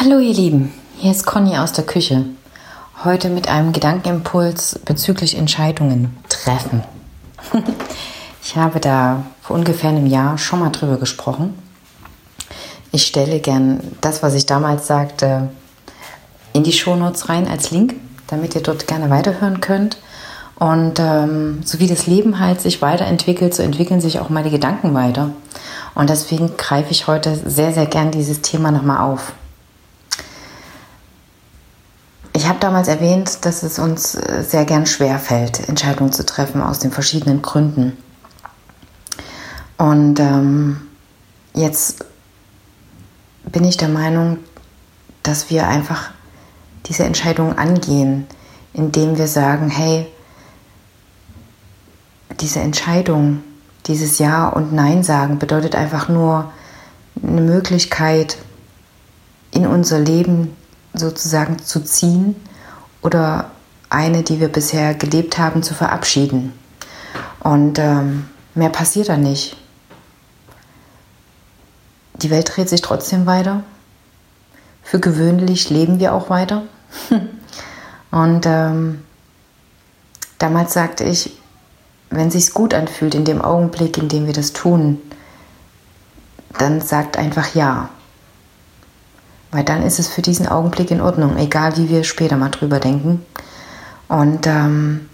Hallo ihr Lieben, hier ist Conny aus der Küche. Heute mit einem Gedankenimpuls bezüglich Entscheidungen treffen. Ich habe da vor ungefähr einem Jahr schon mal drüber gesprochen. Ich stelle gern das, was ich damals sagte, in die Shownotes rein als Link, damit ihr dort gerne weiterhören könnt. Und ähm, so wie das Leben halt sich weiterentwickelt, so entwickeln sich auch meine Gedanken weiter. Und deswegen greife ich heute sehr, sehr gern dieses Thema nochmal auf. Ich habe damals erwähnt, dass es uns äh, sehr gern schwer fällt, Entscheidungen zu treffen aus den verschiedenen Gründen. Und ähm, jetzt bin ich der Meinung, dass wir einfach diese Entscheidung angehen, indem wir sagen, hey, diese Entscheidung, dieses Ja und Nein sagen bedeutet einfach nur eine Möglichkeit, in unser Leben sozusagen zu ziehen oder eine, die wir bisher gelebt haben, zu verabschieden. Und ähm, mehr passiert da nicht. Die Welt dreht sich trotzdem weiter. Für gewöhnlich leben wir auch weiter. Und ähm, damals sagte ich, wenn sich's gut anfühlt in dem Augenblick, in dem wir das tun, dann sagt einfach ja. Weil dann ist es für diesen Augenblick in Ordnung, egal wie wir später mal drüber denken. Und ähm,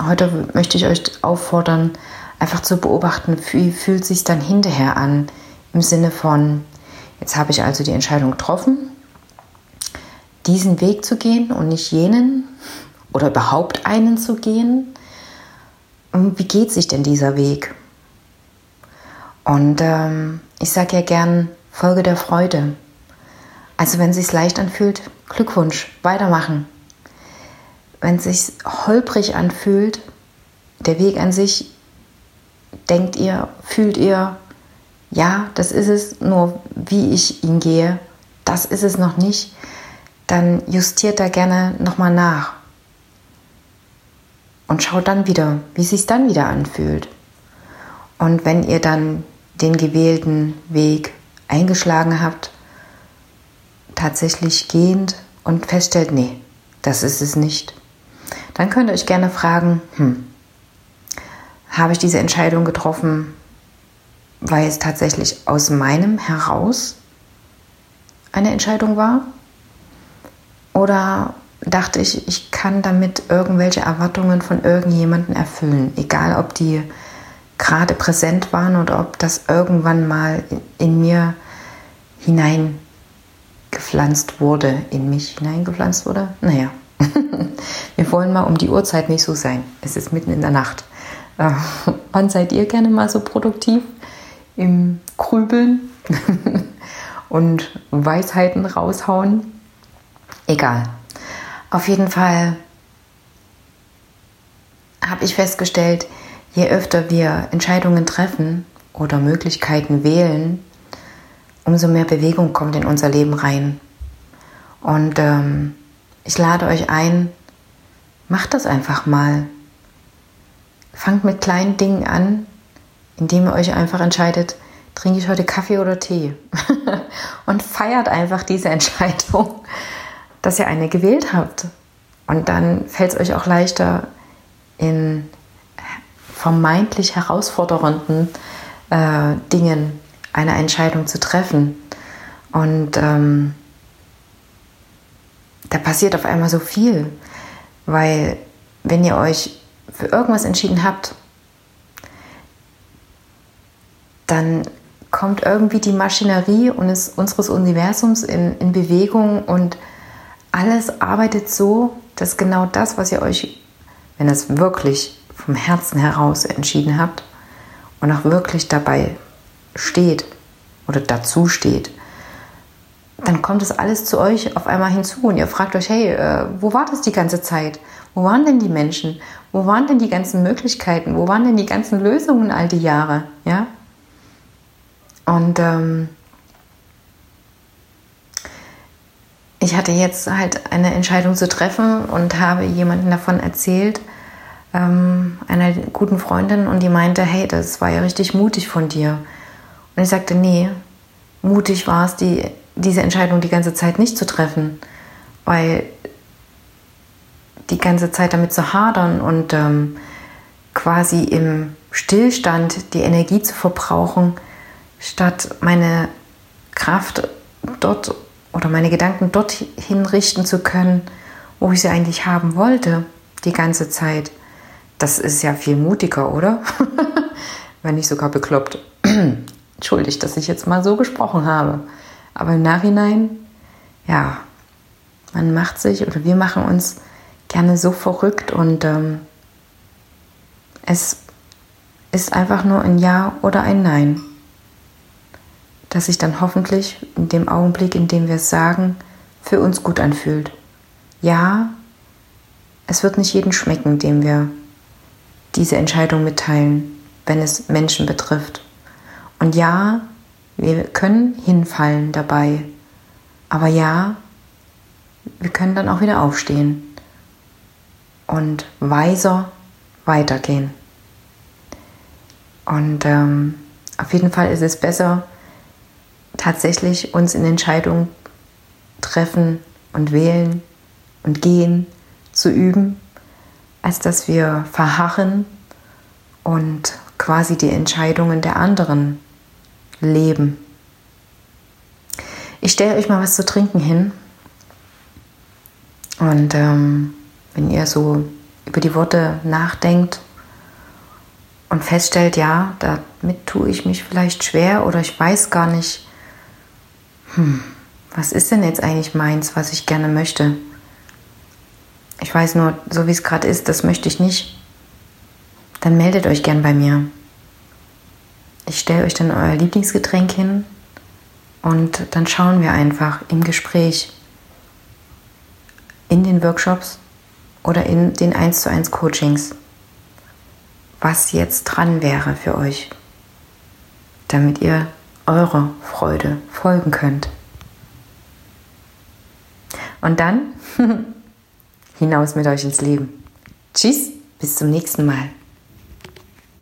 heute möchte ich euch auffordern, einfach zu beobachten, wie fühlt sich dann hinterher an, im Sinne von, jetzt habe ich also die Entscheidung getroffen, diesen Weg zu gehen und nicht jenen oder überhaupt einen zu gehen. Und wie geht sich denn dieser Weg? Und ähm, ich sage ja gern, Folge der Freude. Also wenn es sich leicht anfühlt, Glückwunsch, weitermachen. Wenn es sich holprig anfühlt, der Weg an sich, denkt ihr, fühlt ihr, ja, das ist es, nur wie ich ihn gehe, das ist es noch nicht, dann justiert da gerne nochmal nach. Und schaut dann wieder, wie es sich dann wieder anfühlt. Und wenn ihr dann den gewählten Weg eingeschlagen habt, tatsächlich gehend und feststellt, nee, das ist es nicht, dann könnt ihr euch gerne fragen, hm, habe ich diese Entscheidung getroffen, weil es tatsächlich aus meinem heraus eine Entscheidung war? Oder dachte ich, ich kann damit irgendwelche Erwartungen von irgendjemandem erfüllen, egal ob die gerade präsent waren oder ob das irgendwann mal in mir hinein gepflanzt wurde, in mich hineingepflanzt wurde. Naja, wir wollen mal um die Uhrzeit nicht so sein. Es ist mitten in der Nacht. Äh, wann seid ihr gerne mal so produktiv im Grübeln und Weisheiten raushauen? Egal. Auf jeden Fall habe ich festgestellt, je öfter wir Entscheidungen treffen oder Möglichkeiten wählen, umso mehr Bewegung kommt in unser Leben rein. Und ähm, ich lade euch ein, macht das einfach mal. Fangt mit kleinen Dingen an, indem ihr euch einfach entscheidet, trinke ich heute Kaffee oder Tee. und feiert einfach diese Entscheidung, dass ihr eine gewählt habt. Und dann fällt es euch auch leichter, in vermeintlich herausfordernden äh, Dingen eine Entscheidung zu treffen. Und ähm, da passiert auf einmal so viel, weil wenn ihr euch für irgendwas entschieden habt, dann kommt irgendwie die Maschinerie unseres Universums in, in Bewegung und alles arbeitet so, dass genau das, was ihr euch, wenn es wirklich vom Herzen heraus entschieden habt und auch wirklich dabei steht oder dazu steht, dann kommt das alles zu euch auf einmal hinzu und ihr fragt euch, hey, äh, wo war das die ganze Zeit? Wo waren denn die Menschen? Wo waren denn die ganzen Möglichkeiten? Wo waren denn die ganzen Lösungen all die Jahre? Ja? Und ähm, ich hatte jetzt halt eine Entscheidung zu treffen und habe jemandem davon erzählt, ähm, einer guten Freundin, und die meinte, hey, das war ja richtig mutig von dir. Und ich sagte, nee, mutig war es, die diese Entscheidung die ganze Zeit nicht zu treffen, weil die ganze Zeit damit zu hadern und ähm, quasi im Stillstand die Energie zu verbrauchen, statt meine Kraft dort oder meine Gedanken dorthin richten zu können, wo ich sie eigentlich haben wollte, die ganze Zeit. Das ist ja viel mutiger, oder? Wenn nicht sogar bekloppt. Entschuldigt, dass ich jetzt mal so gesprochen habe. Aber im Nachhinein, ja, man macht sich oder wir machen uns gerne so verrückt und ähm, es ist einfach nur ein Ja oder ein Nein, das sich dann hoffentlich in dem Augenblick, in dem wir es sagen, für uns gut anfühlt. Ja, es wird nicht jeden schmecken, dem wir diese Entscheidung mitteilen, wenn es Menschen betrifft. Und ja, wir können hinfallen dabei, aber ja, wir können dann auch wieder aufstehen und weiser weitergehen. Und ähm, auf jeden Fall ist es besser, tatsächlich uns in Entscheidungen treffen und wählen und gehen zu üben, als dass wir verharren und quasi die Entscheidungen der anderen leben. Ich stelle euch mal was zu trinken hin. Und ähm, wenn ihr so über die Worte nachdenkt und feststellt, ja, damit tue ich mich vielleicht schwer oder ich weiß gar nicht, hm, was ist denn jetzt eigentlich meins, was ich gerne möchte? Ich weiß nur, so wie es gerade ist, das möchte ich nicht. Dann meldet euch gern bei mir. Ich stelle euch dann euer Lieblingsgetränk hin und dann schauen wir einfach im Gespräch, in den Workshops oder in den 1 zu 1 Coachings, was jetzt dran wäre für euch, damit ihr eurer Freude folgen könnt. Und dann hinaus mit euch ins Leben. Tschüss, bis zum nächsten Mal.